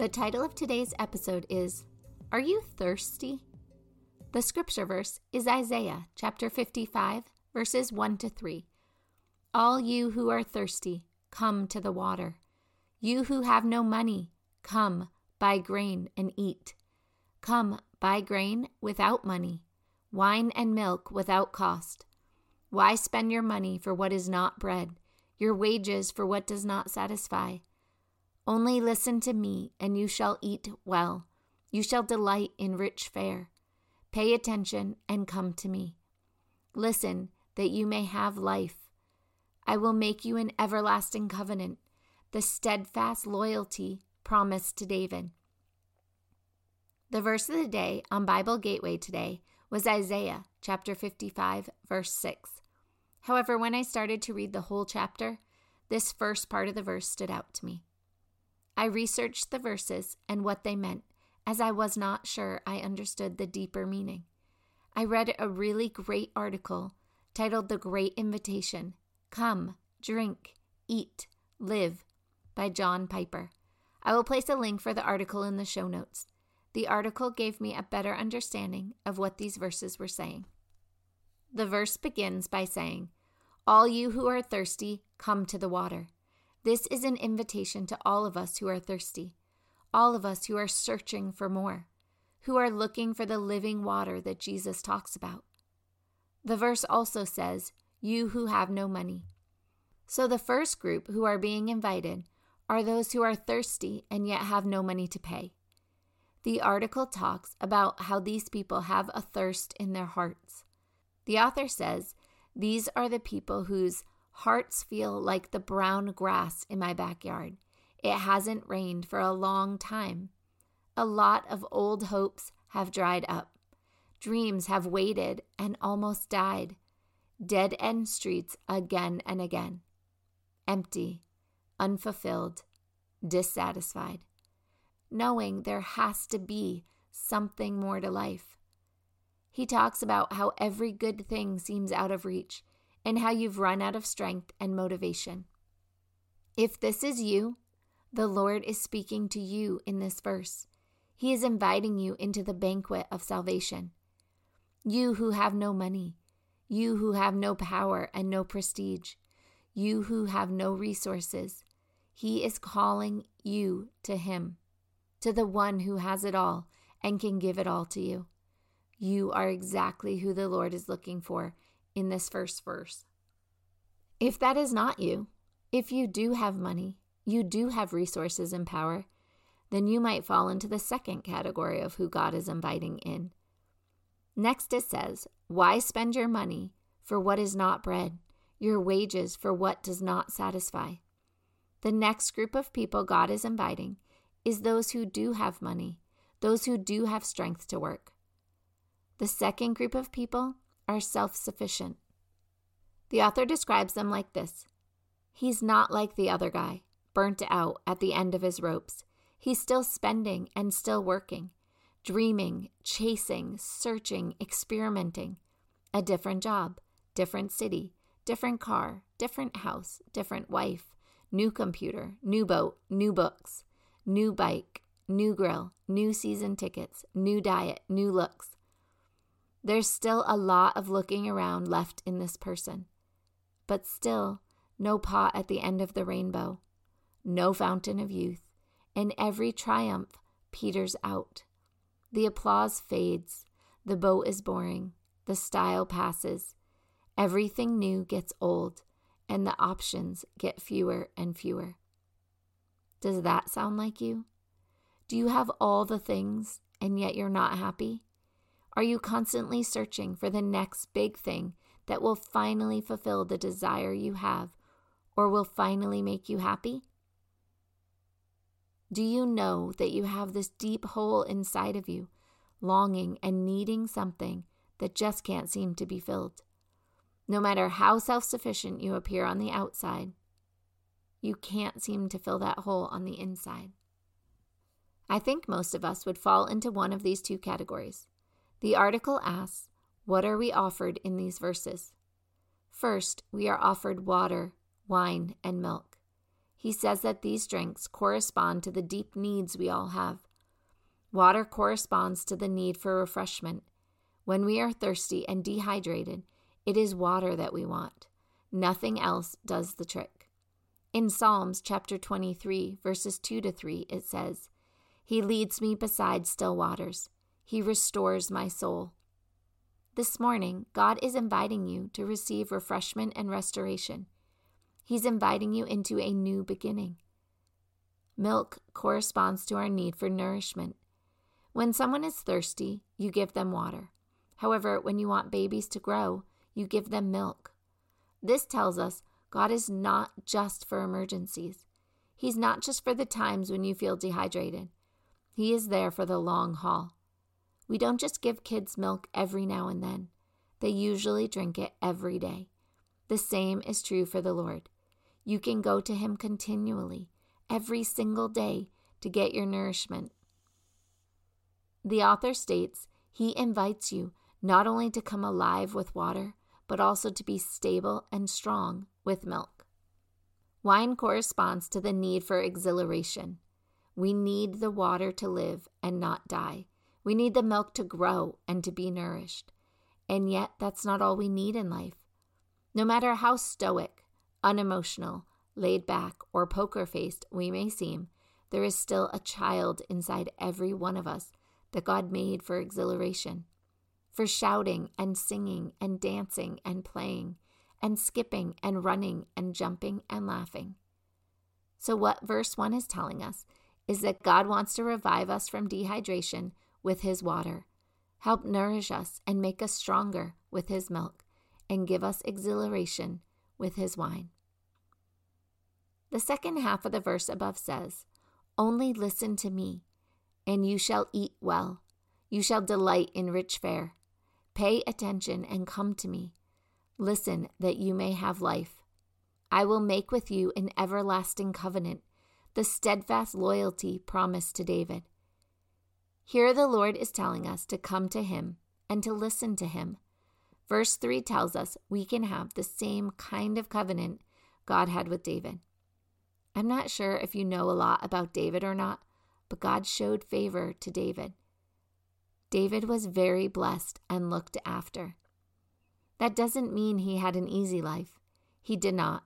The title of today's episode is Are You Thirsty? The scripture verse is Isaiah chapter 55, verses 1 to 3. All you who are thirsty, come to the water. You who have no money, come, buy grain and eat. Come, buy grain without money, wine and milk without cost. Why spend your money for what is not bread, your wages for what does not satisfy? Only listen to me, and you shall eat well. You shall delight in rich fare. Pay attention and come to me. Listen, that you may have life. I will make you an everlasting covenant, the steadfast loyalty promised to David. The verse of the day on Bible Gateway today was Isaiah chapter 55, verse 6. However, when I started to read the whole chapter, this first part of the verse stood out to me. I researched the verses and what they meant, as I was not sure I understood the deeper meaning. I read a really great article titled The Great Invitation Come, Drink, Eat, Live by John Piper. I will place a link for the article in the show notes. The article gave me a better understanding of what these verses were saying. The verse begins by saying, All you who are thirsty, come to the water. This is an invitation to all of us who are thirsty, all of us who are searching for more, who are looking for the living water that Jesus talks about. The verse also says, You who have no money. So the first group who are being invited are those who are thirsty and yet have no money to pay. The article talks about how these people have a thirst in their hearts. The author says these are the people whose Hearts feel like the brown grass in my backyard. It hasn't rained for a long time. A lot of old hopes have dried up. Dreams have waited and almost died. Dead end streets again and again. Empty, unfulfilled, dissatisfied. Knowing there has to be something more to life. He talks about how every good thing seems out of reach and how you've run out of strength and motivation. If this is you, the Lord is speaking to you in this verse. He is inviting you into the banquet of salvation. You who have no money, you who have no power and no prestige, you who have no resources, He is calling you to Him, to the one who has it all and can give it all to you. You are exactly who the Lord is looking for in this first verse. If that is not you, if you do have money, you do have resources and power, then you might fall into the second category of who God is inviting in. Next, it says, Why spend your money for what is not bread, your wages for what does not satisfy? The next group of people God is inviting is those who do have money, those who do have strength to work. The second group of people are self sufficient. The author describes them like this He's not like the other guy, burnt out at the end of his ropes. He's still spending and still working, dreaming, chasing, searching, experimenting. A different job, different city, different car, different house, different wife, new computer, new boat, new books, new bike, new grill, new season tickets, new diet, new looks. There's still a lot of looking around left in this person. But still, no pot at the end of the rainbow, no fountain of youth. In every triumph peters out. The applause fades, the boat is boring, the style passes. Everything new gets old, and the options get fewer and fewer. Does that sound like you? Do you have all the things and yet you're not happy? Are you constantly searching for the next big thing that will finally fulfill the desire you have or will finally make you happy? Do you know that you have this deep hole inside of you, longing and needing something that just can't seem to be filled? No matter how self sufficient you appear on the outside, you can't seem to fill that hole on the inside. I think most of us would fall into one of these two categories. The article asks, What are we offered in these verses? First, we are offered water, wine, and milk. He says that these drinks correspond to the deep needs we all have. Water corresponds to the need for refreshment. When we are thirsty and dehydrated, it is water that we want. Nothing else does the trick. In Psalms chapter 23, verses 2 to 3, it says, He leads me beside still waters. He restores my soul. This morning, God is inviting you to receive refreshment and restoration. He's inviting you into a new beginning. Milk corresponds to our need for nourishment. When someone is thirsty, you give them water. However, when you want babies to grow, you give them milk. This tells us God is not just for emergencies. He's not just for the times when you feel dehydrated. He is there for the long haul. We don't just give kids milk every now and then, they usually drink it every day. The same is true for the Lord. You can go to Him continually, every single day, to get your nourishment. The author states he invites you not only to come alive with water, but also to be stable and strong with milk. Wine corresponds to the need for exhilaration. We need the water to live and not die. We need the milk to grow and to be nourished. And yet, that's not all we need in life. No matter how stoic, unemotional, laid back, or poker faced we may seem, there is still a child inside every one of us that God made for exhilaration, for shouting and singing and dancing and playing and skipping and running and jumping and laughing. So, what verse 1 is telling us is that God wants to revive us from dehydration with His water, help nourish us and make us stronger with His milk, and give us exhilaration with his wine. The second half of the verse above says, Only listen to me, and you shall eat well. You shall delight in rich fare. Pay attention and come to me. Listen that you may have life. I will make with you an everlasting covenant, the steadfast loyalty promised to David. Here the Lord is telling us to come to him and to listen to him Verse 3 tells us we can have the same kind of covenant God had with David. I'm not sure if you know a lot about David or not, but God showed favor to David. David was very blessed and looked after. That doesn't mean he had an easy life. He did not.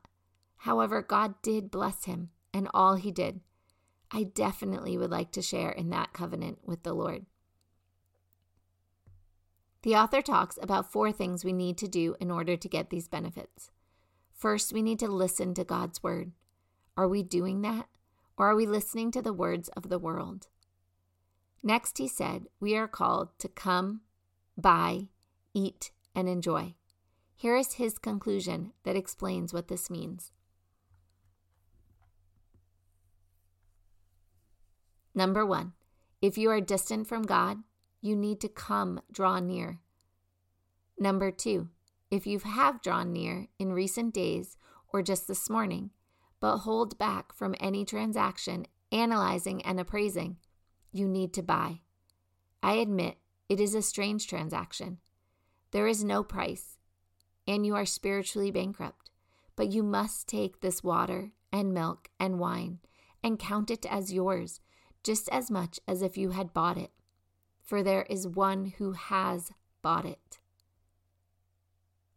However, God did bless him and all he did. I definitely would like to share in that covenant with the Lord. The author talks about four things we need to do in order to get these benefits. First, we need to listen to God's word. Are we doing that? Or are we listening to the words of the world? Next, he said, we are called to come, buy, eat, and enjoy. Here is his conclusion that explains what this means. Number one, if you are distant from God, you need to come draw near. Number two, if you have drawn near in recent days or just this morning, but hold back from any transaction, analyzing and appraising, you need to buy. I admit it is a strange transaction. There is no price, and you are spiritually bankrupt, but you must take this water and milk and wine and count it as yours just as much as if you had bought it for there is one who has bought it.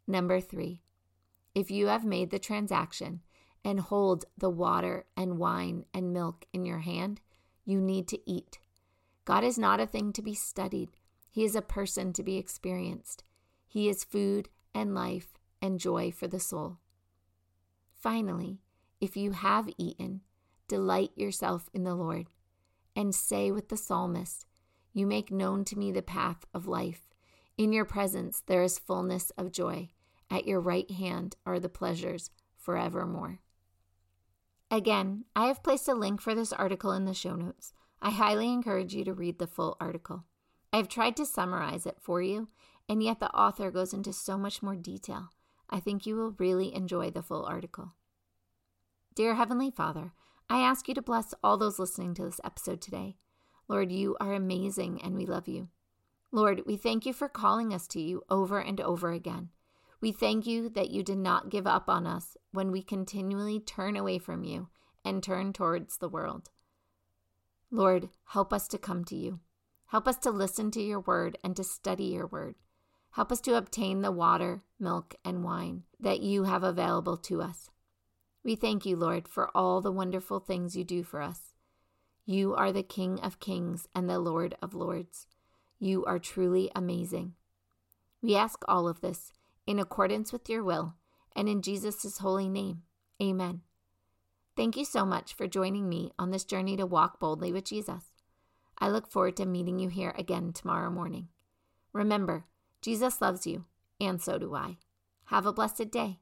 Number three, if you have made the transaction and hold the water and wine and milk in your hand, you need to eat. God is not a thing to be studied, He is a person to be experienced. He is food and life and joy for the soul. Finally, if you have eaten, delight yourself in the Lord, and say with the psalmist, you make known to me the path of life. In your presence there is fullness of joy. At your right hand are the pleasures forevermore. Again, I have placed a link for this article in the show notes. I highly encourage you to read the full article. I have tried to summarize it for you, and yet the author goes into so much more detail. I think you will really enjoy the full article. Dear Heavenly Father, I ask you to bless all those listening to this episode today. Lord, you are amazing and we love you. Lord, we thank you for calling us to you over and over again. We thank you that you did not give up on us when we continually turn away from you and turn towards the world. Lord, help us to come to you. Help us to listen to your word and to study your word. Help us to obtain the water, milk, and wine that you have available to us. We thank you, Lord, for all the wonderful things you do for us. You are the King of kings and the Lord of lords. You are truly amazing. We ask all of this in accordance with your will and in Jesus' holy name. Amen. Thank you so much for joining me on this journey to walk boldly with Jesus. I look forward to meeting you here again tomorrow morning. Remember, Jesus loves you, and so do I. Have a blessed day.